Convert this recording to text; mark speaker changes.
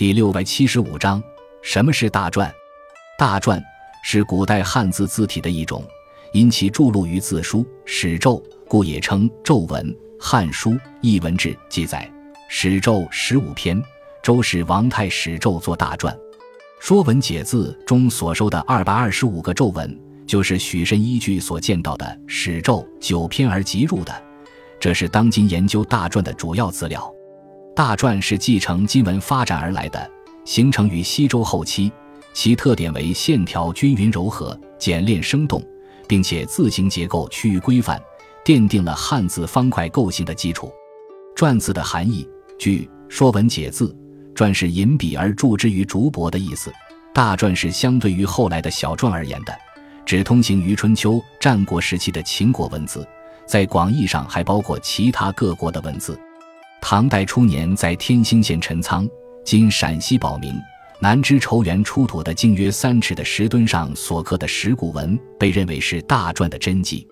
Speaker 1: 第六百七十五章，什么是大篆？大篆是古代汉字字体的一种，因其注录于字书、史咒，故也称咒文。《汉书·艺文志》记载，史咒十五篇，周氏王太史咒作大篆。《说文解字》中所收的二百二十五个咒文，就是许慎依据所见到的史咒九篇而集入的，这是当今研究大篆的主要资料。大篆是继承金文发展而来的，形成于西周后期，其特点为线条均匀柔和、简练生动，并且字形结构趋于规范，奠定了汉字方块构型的基础。篆字的含义，据《说文解字》，篆是引笔而注之于竹帛的意思。大篆是相对于后来的小篆而言的，只通行于春秋战国时期的秦国文字，在广义上还包括其他各国的文字。唐代初年，在天兴县陈仓（今陕西宝明）南支绸原出土的近约三尺的石墩上所刻的石鼓文，被认为是大篆的真迹。